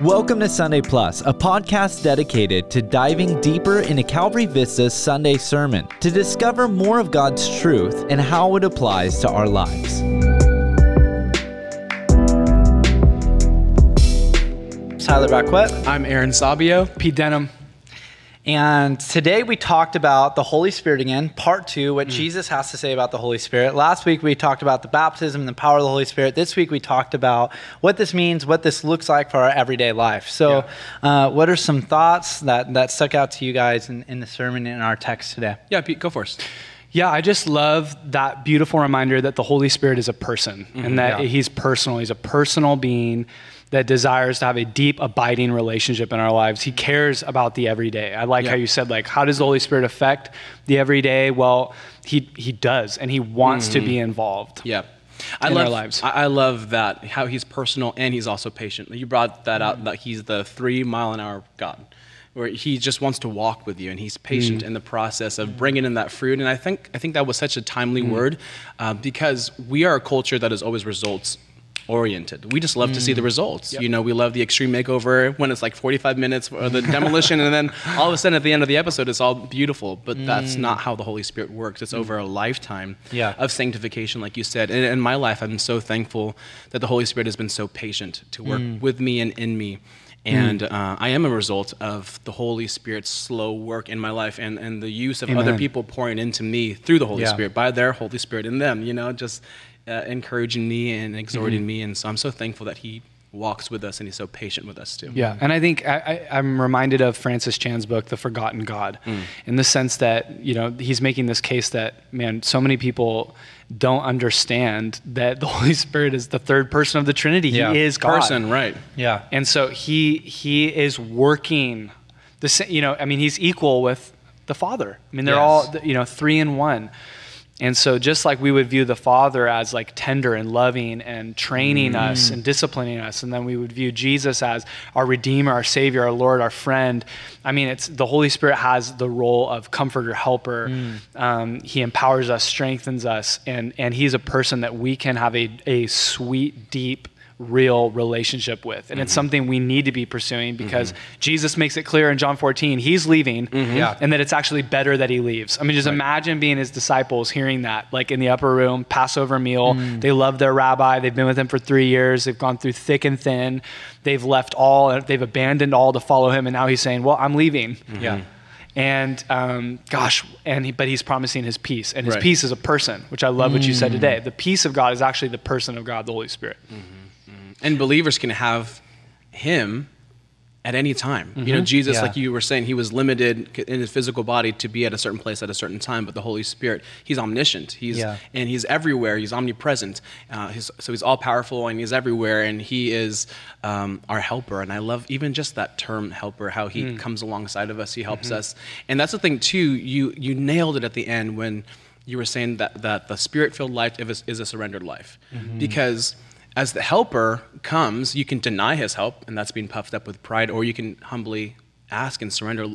Welcome to Sunday Plus, a podcast dedicated to diving deeper into Calvary Vista's Sunday sermon to discover more of God's truth and how it applies to our lives. Tyler Bacquet. I'm Aaron Sabio. Pete Denham. And today we talked about the Holy Spirit again, part two, what mm. Jesus has to say about the Holy Spirit. Last week we talked about the baptism and the power of the Holy Spirit. This week we talked about what this means, what this looks like for our everyday life. So, yeah. uh, what are some thoughts that, that stuck out to you guys in, in the sermon in our text today? Yeah, Pete, go first. Yeah, I just love that beautiful reminder that the Holy Spirit is a person mm-hmm, and that yeah. he's personal. He's a personal being that desires to have a deep, abiding relationship in our lives. He cares about the everyday. I like yeah. how you said, like, how does the Holy Spirit affect the everyday? Well, he he does, and he wants mm-hmm. to be involved. Yeah. I love, lives. I love that how he's personal and he's also patient. You brought that out mm-hmm. that he's the three mile an hour God, where he just wants to walk with you and he's patient mm. in the process of bringing in that fruit. And I think I think that was such a timely mm. word uh, because we are a culture that is always results oriented. We just love mm. to see the mm. results. Yep. You know, we love the extreme makeover when it's like 45 minutes for the demolition, and then all of a sudden at the end of the episode, it's all beautiful. But mm. that's not how the Holy Spirit works. It's mm. over a lifetime yeah. of sanctification, like you said. And in my life, I'm so thankful that the Holy Spirit has been so patient to work mm. with me and in me. And uh, I am a result of the Holy Spirit's slow work in my life and, and the use of Amen. other people pouring into me through the Holy yeah. Spirit, by their Holy Spirit in them. You know, just uh, encouraging me and exhorting mm-hmm. me. And so I'm so thankful that he walks with us and he's so patient with us too. Yeah, and I think I, am reminded of Francis Chan's book, The Forgotten God, mm. in the sense that you know he's making this case that man, so many people don't understand that the Holy Spirit is the third person of the Trinity. Yeah. He is God. Person, right? Yeah, and so he he is working the same. You know, I mean, he's equal with the Father. I mean, they're yes. all you know three in one. And so, just like we would view the Father as like tender and loving and training mm. us and disciplining us, and then we would view Jesus as our Redeemer, our Savior, our Lord, our friend. I mean, it's the Holy Spirit has the role of comforter, helper. Mm. Um, he empowers us, strengthens us, and and He's a person that we can have a a sweet, deep real relationship with. And mm-hmm. it's something we need to be pursuing because mm-hmm. Jesus makes it clear in John 14, he's leaving mm-hmm. yeah. and that it's actually better that he leaves. I mean, just right. imagine being his disciples hearing that, like in the upper room, Passover meal. Mm. They love their rabbi. They've been with him for three years. They've gone through thick and thin. They've left all, they've abandoned all to follow him. And now he's saying, well, I'm leaving. Mm-hmm. Yeah and um, gosh, and he, but he's promising his peace, and his right. peace is a person, which I love mm. what you said mm. today. The peace of God is actually the person of God, the Holy Spirit. Mm-hmm. And believers can have him at any time. Mm-hmm. You know, mm-hmm. Jesus, yeah. like you were saying, he was limited in his physical body to be at a certain place at a certain time, but the Holy Spirit, he's omniscient. He's yeah. and he's everywhere. He's omnipresent. Uh, he's, so he's all powerful and he's everywhere, and he is um, our helper. And I love even just that term helper, how he mm. comes alongside of us, he helps mm-hmm. us. And that's the thing too. You you nailed it at the end when you were saying that that the spirit-filled life is, is a surrendered life, mm-hmm. because as the helper comes, you can deny his help, and that's being puffed up with pride, or you can humbly ask and surrender.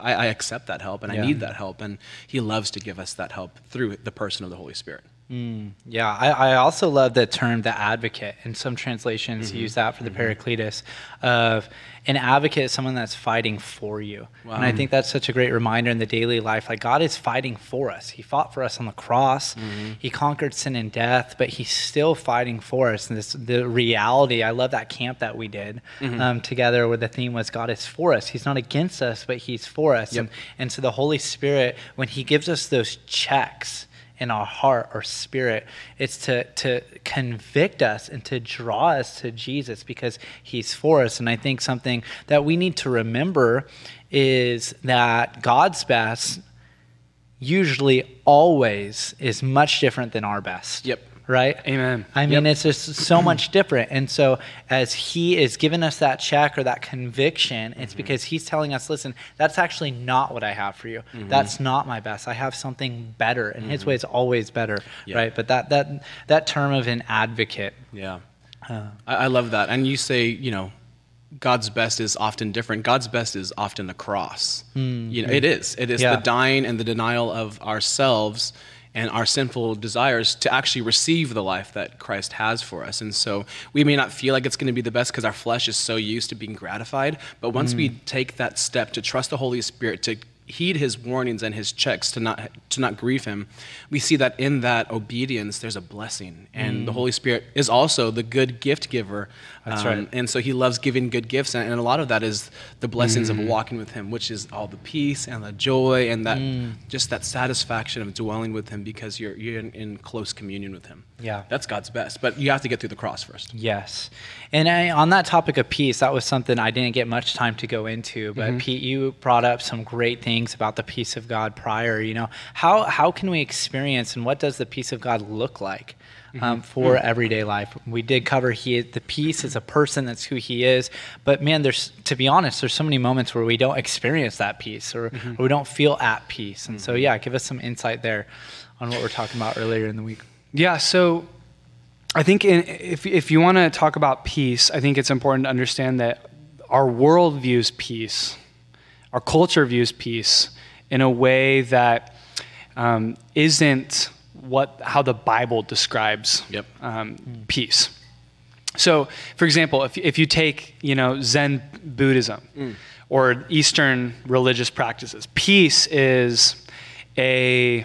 I, I accept that help, and yeah. I need that help, and he loves to give us that help through the person of the Holy Spirit. Mm, yeah, I, I, also love the term the advocate. In some translations, mm-hmm. use that for the mm-hmm. Paracletus of an advocate is someone that's fighting for you. Wow. And I think that's such a great reminder in the daily life. Like God is fighting for us. He fought for us on the cross. Mm-hmm. He conquered sin and death, but He's still fighting for us. And this the reality. I love that camp that we did mm-hmm. um, together, where the theme was God is for us. He's not against us, but He's for us. Yep. And, and so the Holy Spirit, when He gives us those checks in our heart or spirit. It's to, to convict us and to draw us to Jesus because he's for us. And I think something that we need to remember is that God's best usually always is much different than our best. Yep right? Amen. I mean, yep. it's just so much different. And so, as He is giving us that check or that conviction, it's mm-hmm. because He's telling us, listen, that's actually not what I have for you. Mm-hmm. That's not my best. I have something better, and mm-hmm. His way is always better, yep. right? But that that that term of an advocate. Yeah, uh, I, I love that. And you say, you know, God's best is often different. God's best is often the cross. Mm-hmm. You know, it is. It is yeah. the dying and the denial of ourselves and our sinful desires to actually receive the life that Christ has for us. And so we may not feel like it's going to be the best because our flesh is so used to being gratified. But once mm. we take that step to trust the Holy Spirit to heed his warnings and his checks to not to not grieve him, we see that in that obedience there's a blessing, and mm. the Holy Spirit is also the good gift giver. That's um, right. And so he loves giving good gifts, and, and a lot of that is the blessings mm. of walking with him, which is all the peace and the joy and that mm. just that satisfaction of dwelling with him because you're you're in, in, close communion with him. Yeah, that's God's best, but you have to get through the cross first. Yes, and I, on that topic of peace, that was something I didn't get much time to go into, but mm-hmm. Pete, you brought up some great things about the peace of God prior. You know, how how can we experience and what does the peace of God look like? Um, mm-hmm. for mm-hmm. everyday life. We did cover he the peace is a person. That's who he is. But man, there's to be honest, there's so many moments where we don't experience that peace or, mm-hmm. or we don't feel at peace. And so mm-hmm. yeah, give us some insight there on what we're talking about earlier in the week. Yeah. So I think in, if if you want to talk about peace, I think it's important to understand that our world views peace our culture views peace in a way that um, not what how the Bible describes yep. um, peace. So, for example, if, if you take you know Zen Buddhism mm. or Eastern religious practices, peace is a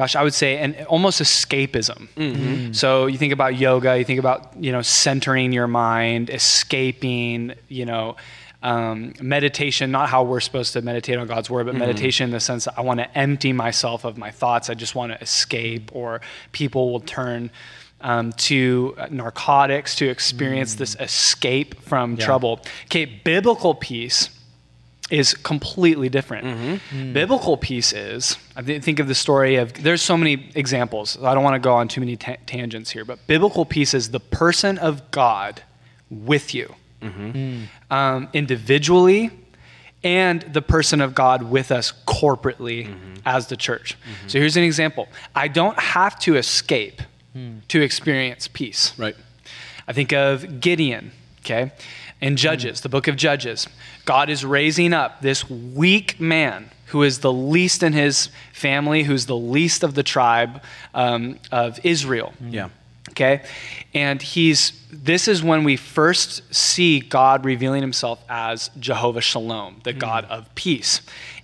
gosh, I would say an almost escapism. Mm-hmm. So you think about yoga, you think about you know centering your mind, escaping, you know, um, meditation, not how we're supposed to meditate on God's word, but mm-hmm. meditation in the sense that I want to empty myself of my thoughts. I just want to escape, or people will turn um, to narcotics to experience mm. this escape from yeah. trouble. Okay, biblical peace is completely different. Mm-hmm. Mm. Biblical peace is, I think of the story of, there's so many examples. I don't want to go on too many ta- tangents here, but biblical peace is the person of God with you mm-hmm. um, individually and the person of God with us corporately mm-hmm. as the church. Mm-hmm. So here's an example I don't have to escape mm. to experience peace. Right. I think of Gideon, okay, in Judges, mm. the book of Judges. God is raising up this weak man who is the least in his family, who's the least of the tribe um, of Israel. Yeah. Okay? And he's this is when we first see God revealing himself as Jehovah Shalom, the mm. God of peace.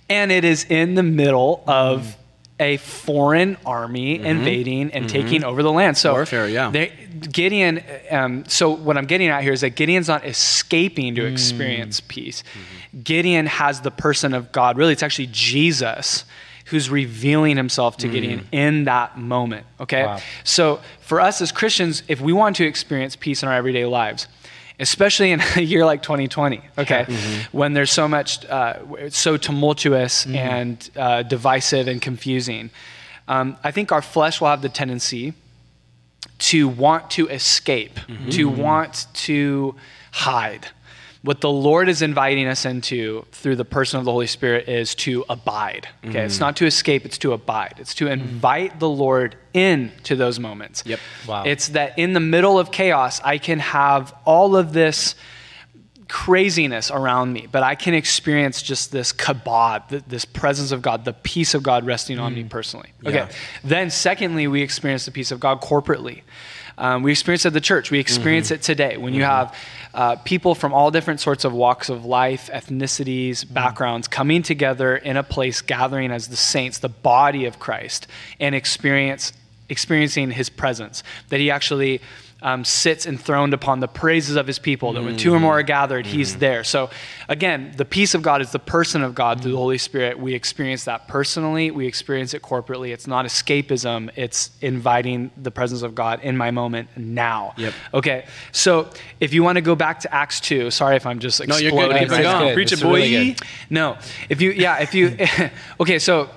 And it is in the middle of mm. A foreign army mm-hmm. invading and mm-hmm. taking over the land. So warfare, yeah. They, Gideon. Um, so what I'm getting at here is that Gideon's not escaping to mm. experience peace. Mm-hmm. Gideon has the person of God. Really, it's actually Jesus who's revealing himself to mm. Gideon in that moment. Okay? Wow. So for us as Christians, if we want to experience peace in our everyday lives, especially in a year like 2020, okay, mm-hmm. when there's so much, uh, it's so tumultuous mm-hmm. and uh, divisive and confusing, um, I think our flesh will have the tendency to want to escape, mm-hmm. to want to hide. What the Lord is inviting us into through the person of the Holy Spirit is to abide. Okay, mm. it's not to escape; it's to abide. It's to invite mm. the Lord into those moments. Yep. Wow. It's that in the middle of chaos, I can have all of this craziness around me, but I can experience just this kabod, this presence of God, the peace of God resting on me mm. personally. Okay. Yeah. Then, secondly, we experience the peace of God corporately. Um, we experience it at the church. We experience mm-hmm. it today when mm-hmm. you have uh, people from all different sorts of walks of life, ethnicities, mm-hmm. backgrounds coming together in a place, gathering as the saints, the body of Christ, and experience experiencing His presence. That He actually um, sits enthroned upon the praises of his people, that when two or more are gathered, mm-hmm. he's there. So, again, the peace of God is the person of God through the Holy Spirit. We experience that personally, we experience it corporately. It's not escapism, it's inviting the presence of God in my moment now. Yep. Okay, so if you want to go back to Acts 2, sorry if I'm just exploding. No, you're good. Keep it going. Preach it, boy. Really no, if you, yeah, if you, okay, so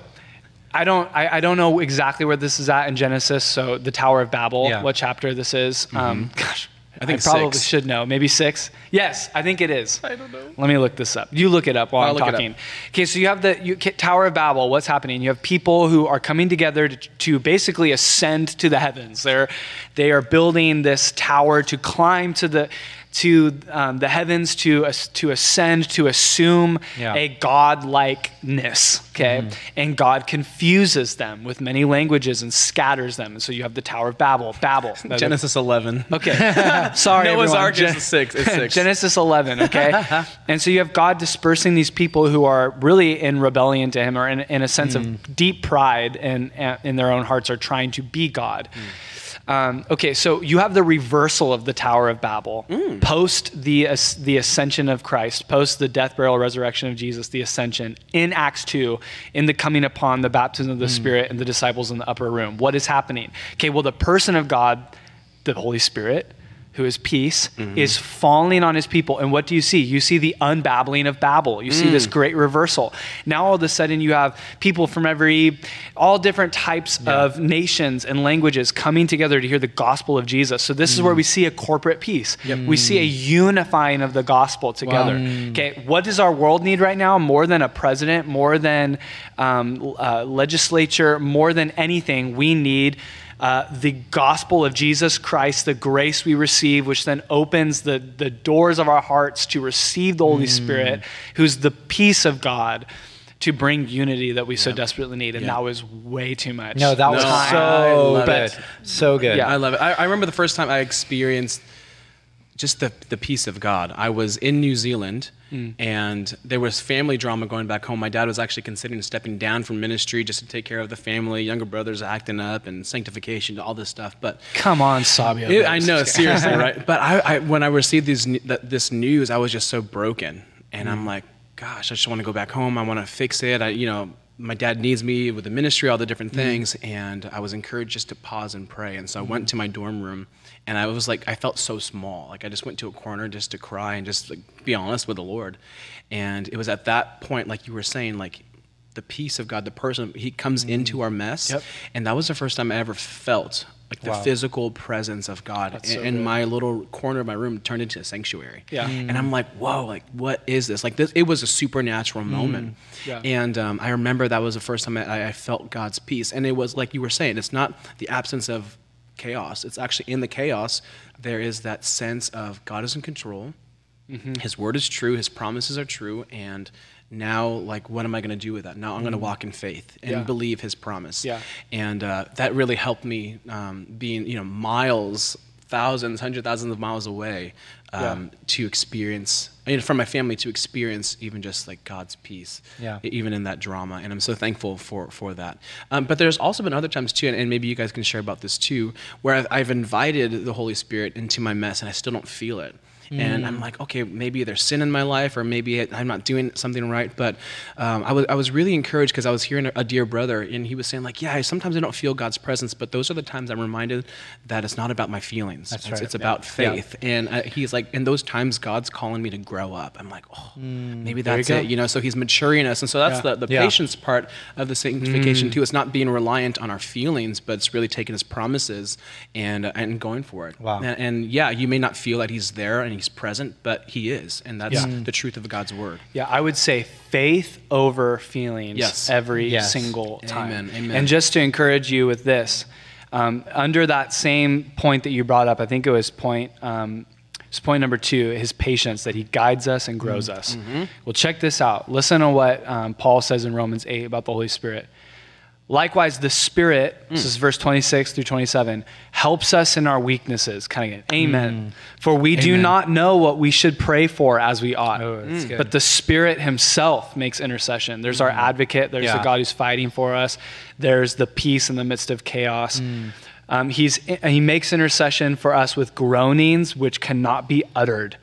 I don't I, I, don't know exactly where this is at in Genesis. So the Tower of Babel, yeah. what chapter this is? Mm-hmm. Um, gosh, I think I probably six. should know. Maybe six. Yes, I think it is. I don't know. Let me look this up. You look it up while I'll I'm talking. Okay, so you have the you, Tower of Babel. What's happening? You have people who are coming together to, to basically ascend to the heavens. They're they are building this tower to climb to the to um, the heavens to, uh, to ascend, to assume yeah. a godlikeness, okay? Mm-hmm. And God confuses them with many languages and scatters them. And so you have the Tower of Babel, Babel. Genesis 11. Okay. Sorry, Noah's Ark is 6. It's 6. Genesis 11, okay? and so you have God dispersing these people who are really in rebellion to him or in, in a sense mm. of deep pride and in their own hearts are trying to be God. Mm. Um, okay, so you have the reversal of the Tower of Babel mm. post the the ascension of Christ, post the death, burial, resurrection of Jesus, the ascension in Acts two, in the coming upon the baptism of the mm. Spirit and the disciples in the upper room. What is happening? Okay, well, the person of God, the Holy Spirit, who is peace, mm-hmm. is falling on his people. And what do you see? You see the unbabbling of Babel. You see mm. this great reversal. Now all of a sudden you have people from every, all different types yeah. of nations and languages coming together to hear the gospel of Jesus. So this mm. is where we see a corporate peace. Yep. We see a unifying of the gospel together. Wow. Okay, what does our world need right now? More than a president, more than um, uh, legislature, more than anything, we need uh, the gospel of Jesus Christ, the grace we receive, which then opens the, the doors of our hearts to receive the Holy mm. Spirit, who's the peace of God to bring unity that we so desperately need. And that was way too much. No, that was so good. So good. Yeah, I love it. I, I remember the first time I experienced just the, the peace of God. I was in New Zealand mm. and there was family drama going back home. My dad was actually considering stepping down from ministry just to take care of the family, younger brothers acting up and sanctification, all this stuff. But come on, Sabio. It, I know, seriously, right? But I, I, when I received these, this news, I was just so broken. And mm. I'm like, gosh, I just want to go back home. I want to fix it. I, you know, my dad needs me with the ministry, all the different mm. things. Mm. And I was encouraged just to pause and pray. And so I went to my dorm room and I was like, I felt so small. Like I just went to a corner just to cry and just like be honest with the Lord. And it was at that point, like you were saying, like the peace of God, the person, He comes mm. into our mess. Yep. And that was the first time I ever felt like the wow. physical presence of God. and, so and my little corner of my room turned into a sanctuary. Yeah. Mm. And I'm like, whoa, like what is this? Like this, it was a supernatural mm. moment. Yeah. And um, I remember that was the first time I, I felt God's peace. And it was like you were saying, it's not the absence of chaos. It's actually in the chaos, there is that sense of God is in control. Mm-hmm. His word is true. His promises are true. And now, like, what am I going to do with that? Now I'm mm-hmm. going to walk in faith and yeah. believe his promise. Yeah. And uh, that really helped me um, being, you know, miles, thousands, hundred thousands of miles away um, yeah. to experience I mean, for my family to experience even just like God's peace, yeah. even in that drama. And I'm so thankful for, for that. Um, but there's also been other times too, and, and, maybe you guys can share about this too, where I've, I've invited the Holy Spirit into my mess and I still don't feel it. Mm. And I'm mm. like, okay, maybe there's sin in my life, or maybe I'm not doing something right. But um, I was I was really encouraged because I was hearing a, a, dear brother, and he was saying like, yeah, sometimes I don't feel God's presence, but those are the times I'm reminded that it's not about my feelings. That's it's, right. it's about yeah. faith. Yeah. And uh, he's like, in those times, God's calling me to grow up. I'm like, oh, mm, maybe that's you it. You know, so he's maturing us, and so that's yeah. the, the patience part of the sanctification mm. too. It's not being reliant on our feelings, but it's really taking His promises and uh, and going for it. Wow. And, and yeah, you may not feel that He's there and He's present, but he is, and that's yeah. the truth of God's word. Yeah, I would say faith over feelings yes. every yes. single time. Amen. Amen. And just to encourage you with this, um, under that same point that you brought up, I think it was point. Um, it's point number two, his patience, that he guides us and grows mm-hmm. us. Mm-hmm. Well, check this out. Listen to what um, Paul says in Romans 8 about the Holy Spirit. Likewise, the Spirit, mm. this is verse 26 through 27, helps us in our weaknesses. Kind of amen. Mm. For we amen. do not know what we should pray for as we ought. Oh, mm. But the Spirit Himself makes intercession. There's our mm. advocate, there's yeah. the God who's fighting for us, there's the peace in the midst of chaos. Mm. Um, he's, he makes intercession for us with groanings which cannot be uttered.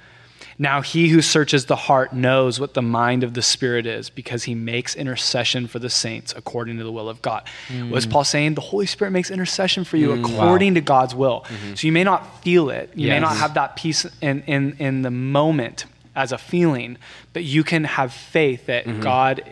Now he who searches the heart knows what the mind of the Spirit is because he makes intercession for the saints according to the will of God. Mm. Was Paul saying? The Holy Spirit makes intercession for you mm, according wow. to God's will. Mm-hmm. So you may not feel it, you yes. may not have that peace in, in, in the moment as a feeling, but you can have faith that mm-hmm. God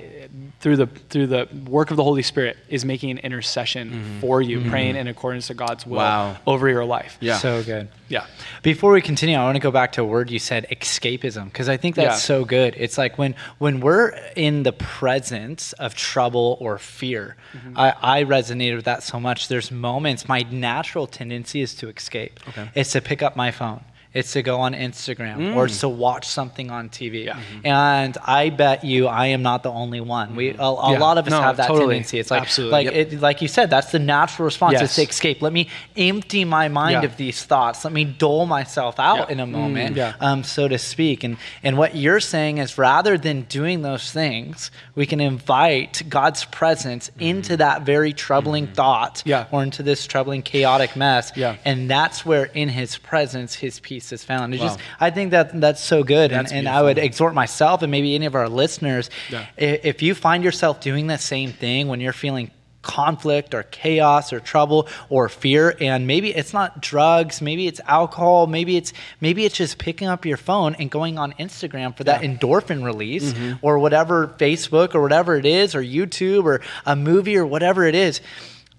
through the through the work of the Holy Spirit is making an intercession mm-hmm. for you, mm-hmm. praying in accordance to God's will wow. over your life. Yeah, so good. Yeah. Before we continue, I want to go back to a word you said, escapism, because I think that's yeah. so good. It's like when when we're in the presence of trouble or fear. Mm-hmm. I, I resonated with that so much. There's moments. My natural tendency is to escape. Okay. It's to pick up my phone it's to go on Instagram mm. or it's to watch something on TV. Yeah. Mm-hmm. And I bet you I am not the only one. We a, a yeah. lot of us no, have that totally. tendency. It's like Absolutely. like yep. it, like you said, that's the natural response yes. is to escape. Let me empty my mind yeah. of these thoughts. Let me dole myself out in a moment, mm, um, so to speak. And and what you're saying is rather than doing those things, we can invite God's presence mm-hmm. into that very troubling mm-hmm. thought or into this troubling chaotic mess. And that's where in his presence his peace is found. It's wow. just I think that that's so good, that's and, and I would exhort myself and maybe any of our listeners, yeah. if you find yourself doing the same thing when you're feeling conflict or chaos or trouble or fear and maybe it's not drugs maybe it's alcohol maybe it's maybe it's just picking up your phone and going on instagram for that yeah. endorphin release mm-hmm. or whatever facebook or whatever it is or youtube or a movie or whatever it is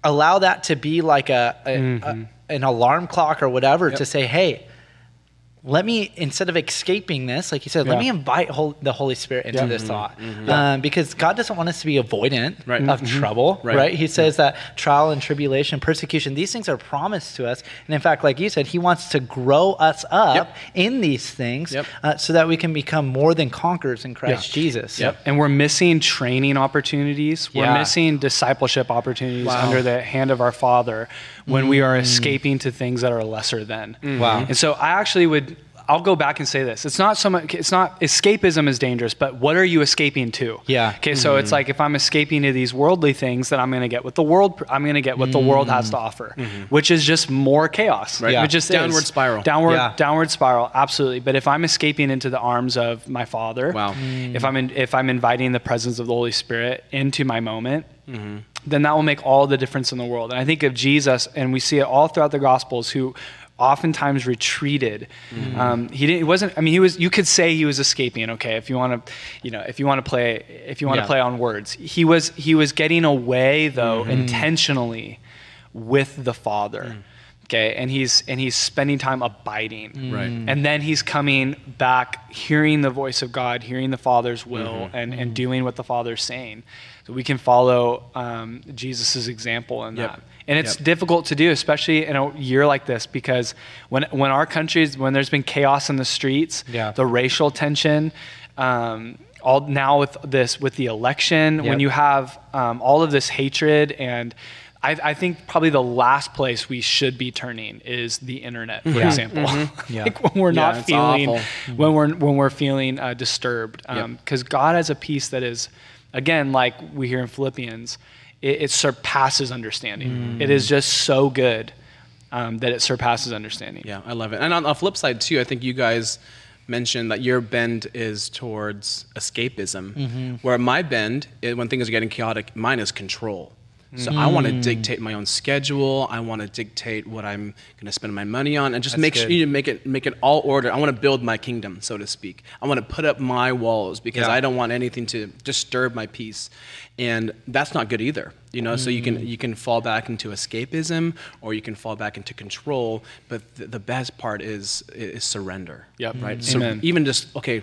allow that to be like a, a, mm-hmm. a an alarm clock or whatever yep. to say hey let me instead of escaping this like you said yeah. let me invite whole, the holy spirit into yeah. this mm-hmm. thought mm-hmm. Um, because god doesn't want us to be avoidant right. of mm-hmm. trouble right. right. he says yeah. that trial and tribulation persecution these things are promised to us and in fact like you said he wants to grow us up yep. in these things yep. uh, so that we can become more than conquerors in christ jesus yep. and we're missing training opportunities we're missing discipleship opportunities wow. under the hand of our father when we are mm. escaping to things that are lesser than wow and so i actually would I'll go back and say this. It's not so much. It's not escapism is dangerous, but what are you escaping to? Yeah. Okay. Mm-hmm. So it's mm-hmm. like if I'm escaping to these worldly things, then I'm going to get what the world. I'm going to get what mm-hmm. the world has to offer, mm-hmm. which is just more chaos. Right. Yeah. Which is downward spiral. Downward. Yeah. Downward spiral. Absolutely. But if I'm escaping into the arms of my Father, wow. Mm. If I'm in, if I'm inviting the presence of the Holy Spirit into my moment. Mm-hmm. Then that will make all the difference in the world. And I think of Jesus, and we see it all throughout the Gospels, who oftentimes retreated. Mm-hmm. Um, he didn't. He wasn't. I mean, he was. You could say he was escaping. Okay, if you want to, you know, if you want to play, if you want to yeah. play on words, he was. He was getting away though mm-hmm. intentionally with the Father. Mm. Okay, and he's and he's spending time abiding. Mm. Right. And then he's coming back, hearing the voice of God, hearing the Father's will, mm-hmm. and and mm-hmm. doing what the Father's saying. So we can follow um, Jesus' example in yep. that and it's yep. difficult to do, especially in a year like this, because when when our countries, when there's been chaos in the streets, yeah. the racial tension. Um, all now with this with the election, yep. when you have um, all of this hatred and I, I, think probably the last place we should be turning is the internet, for yeah. example. Mm-hmm. Yeah. like when we're yeah, not feeling, mm-hmm. when we're when we're feeling uh, disturbed, because um, yep. God has a peace that is, again, like we hear in Philippians, it, it surpasses understanding. Mm. It is just so good um, that it surpasses understanding. Yeah, I love it. And on the flip side, too, I think you guys mentioned that your bend is towards escapism, mm-hmm. where my bend, when things are getting chaotic, mine is control. So mm. I want to dictate my own schedule. I want to dictate what I'm going to spend my money on, and just That's make good. sure you make it make it all order. I want to build my kingdom, so to speak. I want to put up my walls because yeah. I don't want anything to disturb my peace, and that's not good either. You know, mm. so you can mm. you can fall back into escapism, or you can fall back into control. But th- the best part is is surrender. Yep. Right. Mm. So even just okay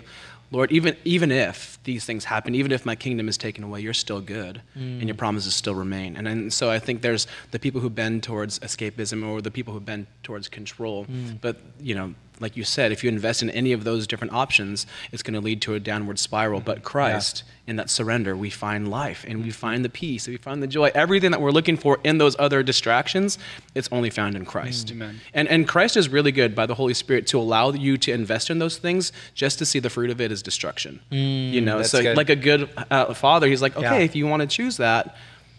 Lord, even, even if these things happen, even if my kingdom is taken away, you're still good mm. and your promises still remain. And, and so I think there's the people who bend towards escapism or the people who bend towards control. Mm. But, you know, like you said, if you invest in any of those different options, it's going to lead to a downward spiral. But Christ, yeah. in that surrender, we find life and we find the peace, and we find the joy. Everything that we're looking for in those other distractions, it's only found in Christ. Amen. And, and Christ is really good by the Holy Spirit to allow you to invest in those things just to see the fruit of it is destruction. Mm, you know, so good. like a good uh, father, he's like, okay, yeah. if you want to choose that,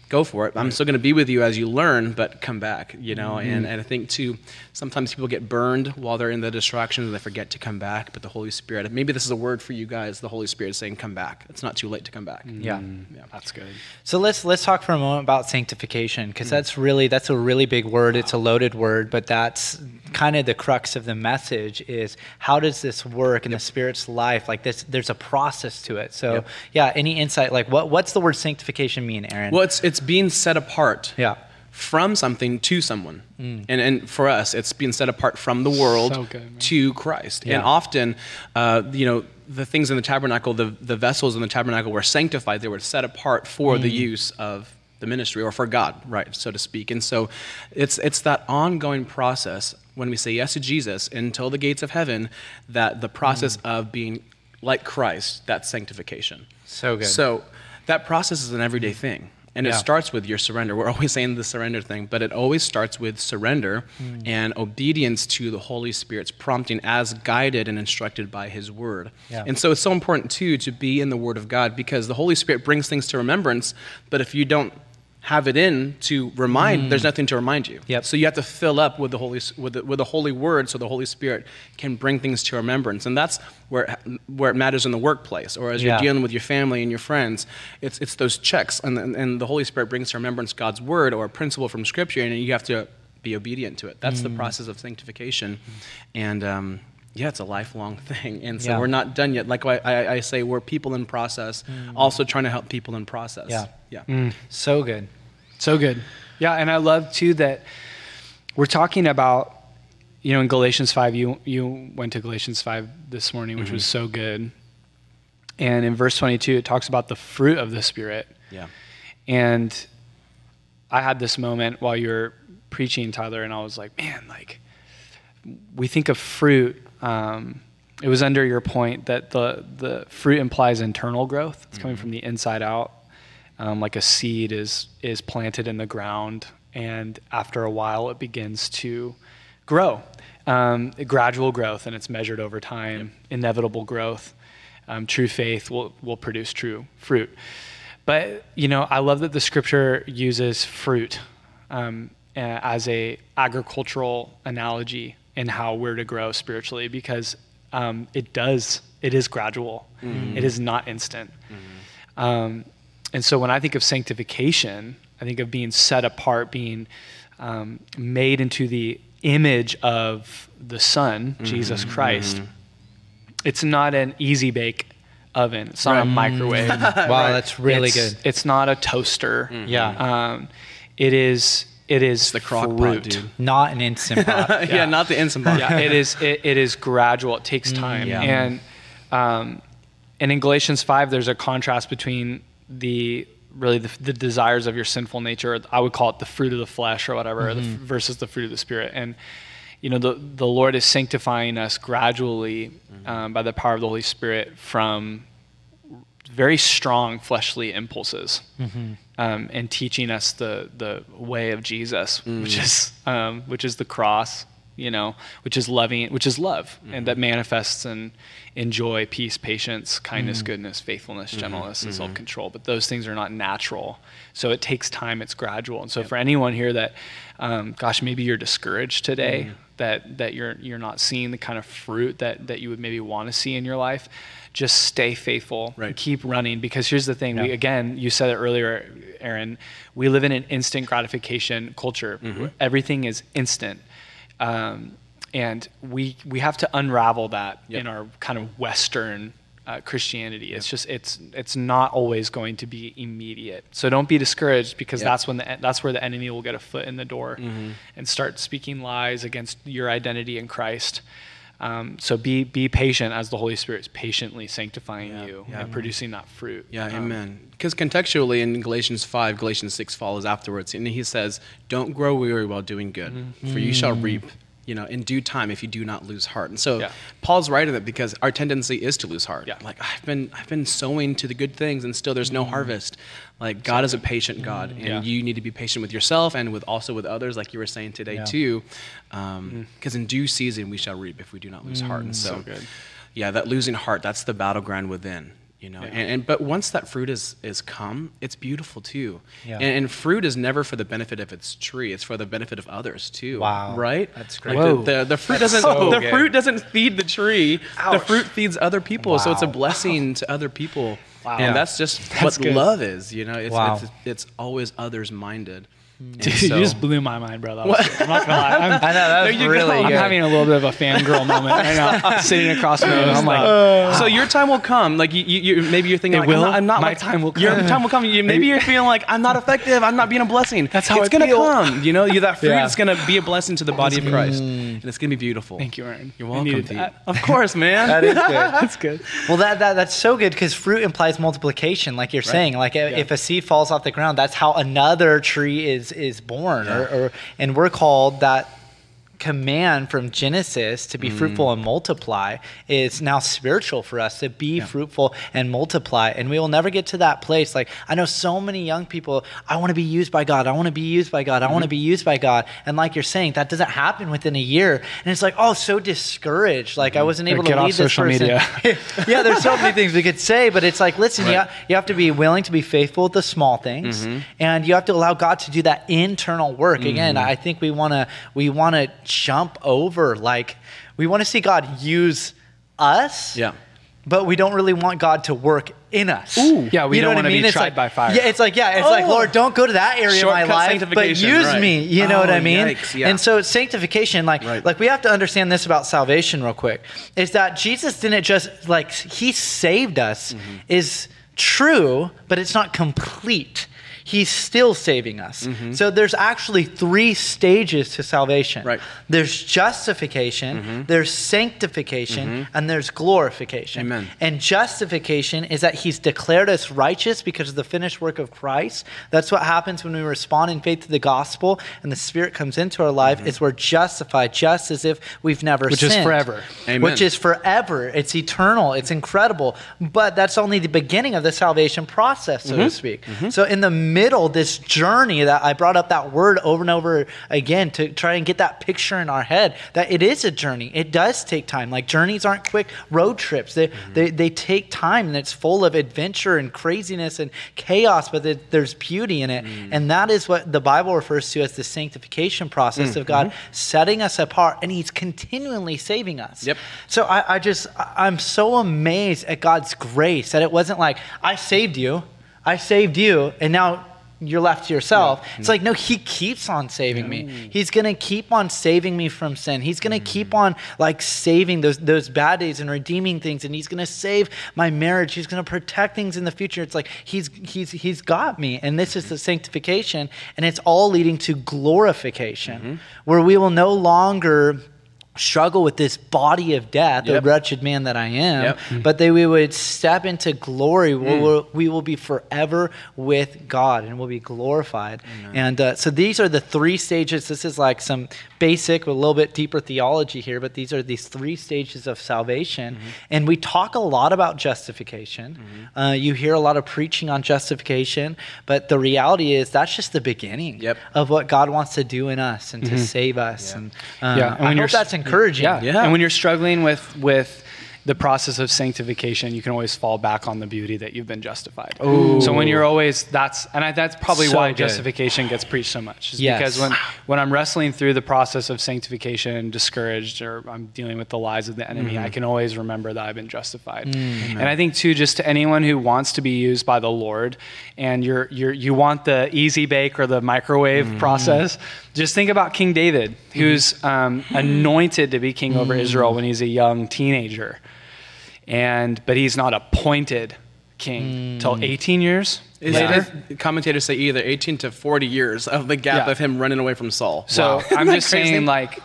go for it. I'm still going to be with you as you learn, but come back, you know. Mm-hmm. And, and I think too, sometimes people get burned while they're in the distractions and they forget to come back. But the Holy Spirit, maybe this is a word for you guys. The Holy Spirit is saying, "Come back." It's not too late to come back. Mm-hmm. Yeah, yeah, that's good. So let's let's talk for a moment about sanctification because mm-hmm. that's really that's a really big word. Wow. It's a loaded word, but that's kind of the crux of the message is how does this work in yep. the Spirit's life? Like this, there's a process to it. So yep. yeah, any insight? Like what what's the word sanctification mean, Aaron? Well, it's it's being set apart. Yeah from something to someone. Mm. And, and for us, it's being set apart from the world so good, to Christ. Yeah. And often, uh, you know, the things in the tabernacle, the, the vessels in the tabernacle were sanctified. They were set apart for mm. the use of the ministry or for God, right, so to speak. And so it's it's that ongoing process when we say yes to Jesus until the gates of heaven that the process mm. of being like Christ, that sanctification. So good. So that process is an everyday thing. And yeah. it starts with your surrender. We're always saying the surrender thing, but it always starts with surrender mm. and obedience to the Holy Spirit's prompting as guided and instructed by His Word. Yeah. And so it's so important, too, to be in the Word of God because the Holy Spirit brings things to remembrance, but if you don't have it in to remind mm. there's nothing to remind you yep. so you have to fill up with the holy with the, with the holy word so the holy spirit can bring things to remembrance and that's where it, where it matters in the workplace or as you're dealing with your family and your friends it's it's those checks and, and the holy spirit brings to remembrance god's word or a principle from scripture and you have to be obedient to it that's mm. the process of sanctification and um, yeah, it's a lifelong thing. And so yeah. we're not done yet. Like I, I, I, say, we're people in process, mm. also trying to help people in process. Yeah. Yeah. Mm. So good. So good. Yeah, and I love too that we're talking about, you know, in Galatians 5, you, you went to Galatians 5 this morning, which mm-hmm. was so good. And in verse 22, it talks about the fruit of the Spirit. Yeah. And I had this moment while you were preaching, Tyler, and I was like, man, like, we think of fruit. Um, it was under your point that the, the fruit implies internal growth. It's mm-hmm. coming from the inside out um, like a seed is is planted in the ground, and after a while, it begins to grow. Um, gradual growth, and it's measured over time. Yep. Inevitable growth. Um, true faith will will produce true fruit. But you know, I love that the scripture uses fruit um, as a agricultural analogy in how we're to grow spiritually, because um, it does. It is gradual. Mm-hmm. It is not instant. Mm-hmm. And so when I think of sanctification, I think of being set apart, being um, made into the image of the Son, mm-hmm. Jesus Christ. Mm-hmm. It's not an easy bake oven. It's not right. a microwave. wow, right. that's really it's, good. It's not a toaster. Mm-hmm. Yeah. Um, it is. It is it's the crock fruit. pot, dude. Not an instant pot. yeah. yeah. not the instant pot. yeah, it is. It, it is gradual. It takes mm, time. Yeah. And um, and in Galatians five, there's a contrast between the really the, the, desires of your sinful nature. I would call it the fruit of the flesh or whatever, mm-hmm. the, versus the fruit of the spirit. And you know, the the Lord is sanctifying us gradually mm-hmm. um, by the power of the Holy Spirit from very strong fleshly impulses, mm-hmm. um, and teaching us the the way of Jesus, which mm. is um, which is the cross, you know, which is loving, which is love, mm-hmm. and that manifests in, in joy, peace, patience, kindness, mm-hmm. goodness, faithfulness, mm-hmm. gentleness, and mm-hmm. self control. But those things are not natural. So it takes time, it's gradual. And so yep. for anyone here that, um, gosh, maybe you're discouraged today, mm-hmm. that, that you're, you're not seeing the kind of fruit that, that you would maybe want to see in your life, just stay faithful right. keep running because here's the thing yeah. we, again you said it earlier aaron we live in an instant gratification culture mm-hmm. everything is instant um, and we we have to unravel that yep. in our kind of Western uh, Christianity. Yep. It's just it's it's not always going to be immediate. So don't be discouraged because yep. that's when the that's where the enemy will get a foot in the door mm-hmm. and start speaking lies against your identity in Christ. Um, so be be patient as the Holy Spirit is patiently sanctifying yeah, you yeah, and producing that fruit. Yeah, um, amen. Because contextually in Galatians 5, Galatians 6 follows afterwards, and he says, Don't grow weary while doing good, mm-hmm. for you shall reap you know, in due time if you do not lose heart. And so yeah. Paul's right in it because our tendency is to lose heart. Yeah. Like I've been I've been sowing to the good things and still there's no mm. harvest. Like God is a patient God, and yeah. you need to be patient with yourself and with also with others, like you were saying today yeah. too. Because um, mm. in due season we shall reap if we do not lose mm. heart. And so, so yeah, that losing heart, that's the battleground within you know yeah. and, and, but once that fruit is is come it's beautiful too yeah. and, and, fruit is never for the benefit of its tree it's for the benefit of others too wow right that's great like the, the, the, fruit that's doesn't so the good. fruit doesn't feed the tree Ouch. the fruit feeds other people wow. so it's a blessing to other people wow. and that's just that's what good. love is you know it's, wow. it's, it's always others minded Dude, so, you just blew my mind, bro. That was I'm not gonna lie. I'm, i know that was really go. good. I'm having a little bit of a fangirl moment right now, sitting across from you. I'm like, uh, so your time will come. Like you, you maybe you're thinking, like, will. I'm not, I'm not my like, time will come. Your time will come. maybe you're feeling like I'm not effective. I'm not being a blessing. That's how it's gonna feel. come. You know, you that fruit yeah. is gonna be a blessing to the body of Christ, and it's gonna be beautiful. Thank you, Aaron. You're welcome. Of course, man. that is good. that's good. Well, that, that that's so good because fruit implies multiplication, like you're right. saying. Like yeah. if a seed falls off the ground, that's how another tree is is born, yeah. or, or and we're called that command from Genesis to be mm. fruitful and multiply is now spiritual for us to be yeah. fruitful and multiply. And we will never get to that place. Like, I know so many young people, I want to be used by God. I want to be used by God. I mm-hmm. want to be used by God. And like you're saying, that doesn't happen within a year. And it's like, oh, so discouraged. Like, I mm-hmm. wasn't able to lead this person. Media. yeah, there's so many things we could say, but it's like, listen, right. you, ha- you have to be willing to be faithful with the small things. Mm-hmm. And you have to allow God to do that internal work. Again, mm-hmm. I think we want to, we want to jump over. Like, we want to see God use us. Yeah. But we don't really want God to work in us. Ooh. Yeah, we you don't want to mean? be it's tried like, by fire. Yeah, it's like, yeah, it's oh. like, Lord, don't go to that area Shortcut of my life, but use right. me. You know oh, what I mean? Yikes, yeah. And so sanctification, like, right. like we have to understand this about salvation real quick, is that Jesus didn't just like he saved us mm-hmm. is true, but it's not complete he's still saving us. Mm-hmm. So there's actually three stages to salvation. Right. There's justification, mm-hmm. there's sanctification, mm-hmm. and there's glorification. Amen. And justification is that he's declared us righteous because of the finished work of Christ. That's what happens when we respond in faith to the gospel and the Spirit comes into our life. Mm-hmm. Is we're justified just as if we've never Which sinned. Which is forever. Amen. Which is forever. It's eternal. It's incredible. But that's only the beginning of the salvation process, so to mm-hmm. speak. Mm-hmm. So in the middle, this journey that I brought up that word over and over again to try and get that picture in our head that it is a journey. It does take time. Like journeys aren't quick road trips. They, mm-hmm. they, they take time and it's full of adventure and craziness and chaos, but there's beauty in it. Mm. And that is what the Bible refers to as the sanctification process mm-hmm. of God mm-hmm. setting us apart and He's continually saving us. Yep. So I, I just, I'm so amazed at God's grace that it wasn't like, I saved you. I saved you, and now you're left to yourself. Yeah. It's like, no, he keeps on saving yeah. me. He's going to keep on saving me from sin. He's going to mm. keep on like saving those, those bad days and redeeming things. And he's going to save my marriage. He's going to protect things in the future. It's like he's, he's, he's got me. And this is the sanctification. And it's all leading to glorification mm-hmm. where we will no longer struggle with this body of death, yep. the wretched man that I am, yep. but that we would step into glory. Mm. We, will, we will be forever with God and we'll be glorified. Amen. And uh, so these are the three stages. This is like some basic, a little bit deeper theology here, but these are these three stages of salvation. Mm-hmm. And we talk a lot about justification. Mm-hmm. Uh, you hear a lot of preaching on justification, but the reality is that's just the beginning yep. of what God wants to do in us and mm-hmm. to save us. Yeah. And, um, yeah. and I hope that's encouraging. Yeah. yeah. And when you're struggling with, with, the process of sanctification, you can always fall back on the beauty that you've been justified. Ooh. So when you're always that's and I, that's probably so why good. justification gets preached so much. Is yes. Because when when I'm wrestling through the process of sanctification, discouraged, or I'm dealing with the lies of the enemy, mm-hmm. I can always remember that I've been justified. Mm-hmm. And I think too, just to anyone who wants to be used by the Lord, and you're you're you want the easy bake or the microwave mm-hmm. process, just think about King David, who's mm-hmm. um, anointed to be king over. Israel when he's a young teenager and but he's not appointed king until mm. 18 years Is later. Commentators say either 18 to 40 years of the gap yeah. of him running away from Saul. So wow. I'm just saying, like,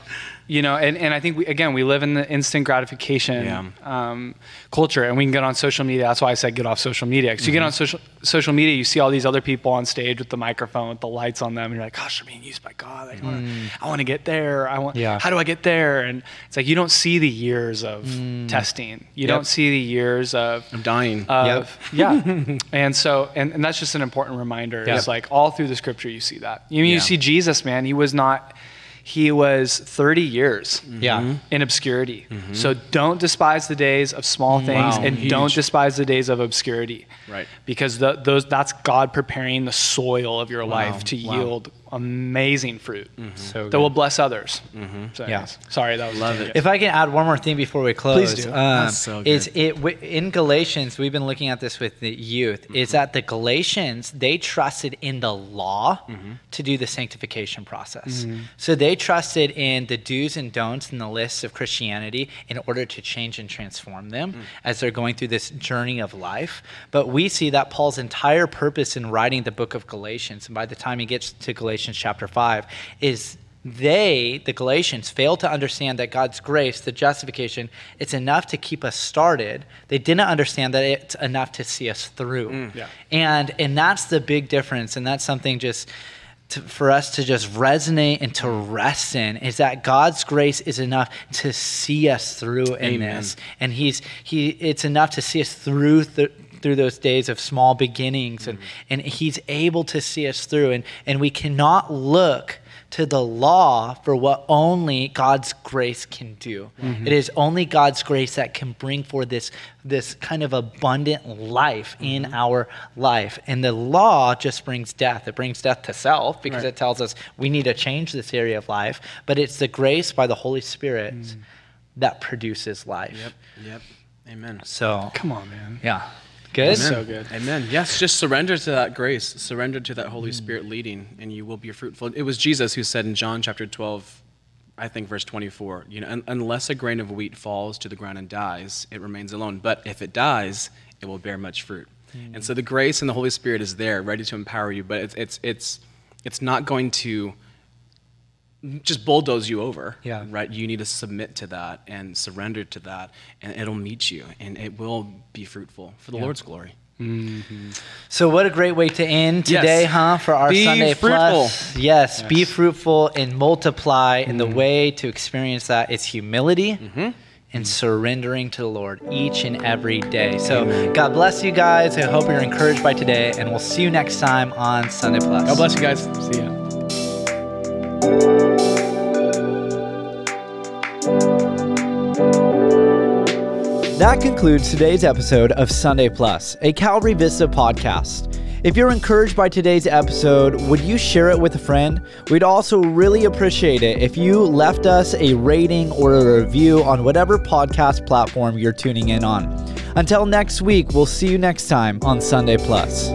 you know and, and i think we, again we live in the instant gratification yeah. um, culture and we can get on social media that's why i said get off social media because mm-hmm. you get mm-hmm. on social social media you see all these other people on stage with the microphone with the lights on them and you're like gosh i'm being used by god like, mm. i want to get there i want yeah. how do i get there and it's like you don't see the years of mm. testing you yep. don't see the years of I'm dying of, yep. yeah and so and, and that's just an important reminder yep. it's like all through the scripture you see that you, yeah. you see jesus man he was not he was 30 years yeah. in obscurity. Mm-hmm. So don't despise the days of small mm, things wow, and huge. don't despise the days of obscurity. Right. Because the, those that's God preparing the soil of your wow, life to wow. yield amazing fruit mm-hmm. so that will bless others. Mm-hmm. So yeah. Sorry, that was love it. If I can add one more thing before we close, Please do. Um, so is it in Galatians? We've been looking at this with the youth. Mm-hmm. Is that the Galatians they trusted in the law mm-hmm. to do the sanctification process. Mm-hmm. So they trusted in the do's and don'ts and the lists of Christianity in order to change and transform them mm. as they're going through this journey of life. But we see that Paul's entire purpose in writing the book of Galatians, and by the time he gets to Galatians chapter 5, is they, the Galatians, failed to understand that God's grace, the justification, it's enough to keep us started. They didn't understand that it's enough to see us through. Mm, yeah. And and that's the big difference. And that's something just to, for us to just resonate and to rest in is that God's grace is enough to see us through in Amen. this, and He's He it's enough to see us through th- through those days of small beginnings, and mm-hmm. and He's able to see us through, and and we cannot look to the law for what only God's grace can do. Mm-hmm. It is only God's grace that can bring forth this, this kind of abundant life mm-hmm. in our life. And the law just brings death. It brings death to self because right. it tells us we need to change this area of life. But it's the grace by the Holy Spirit mm. that produces life. Yep. Yep. Amen. So come on, man. Yeah. Good. Amen. So good. Amen. Yes, just surrender to that grace. Surrender to that Holy Spirit leading, and you will be fruitful. It was Jesus who said in John chapter 12, I think verse 24, you know, un- unless a grain of wheat falls to the ground and dies, it remains alone. But if it dies, it will bear much fruit. Mm. And so the grace and the Holy Spirit is there, ready to empower you, but it's, it's, it's, it's not going to just bulldoze you over. Yeah. Right. You need to submit to that and surrender to that, and it'll meet you, and it will be fruitful for the yeah. Lord's glory. Mm-hmm. So what a great way to end today, yes. huh? For our be Sunday fruitful. Plus. Yes, yes, be fruitful and multiply. Mm. And the mm-hmm. way to experience that is humility. Mm-hmm and surrendering to the Lord each and every day. So, God bless you guys. I hope you're encouraged by today, and we'll see you next time on Sunday Plus. God bless you guys. See ya. That concludes today's episode of Sunday Plus, a Calvary Vista podcast. If you're encouraged by today's episode, would you share it with a friend? We'd also really appreciate it if you left us a rating or a review on whatever podcast platform you're tuning in on. Until next week, we'll see you next time on Sunday Plus.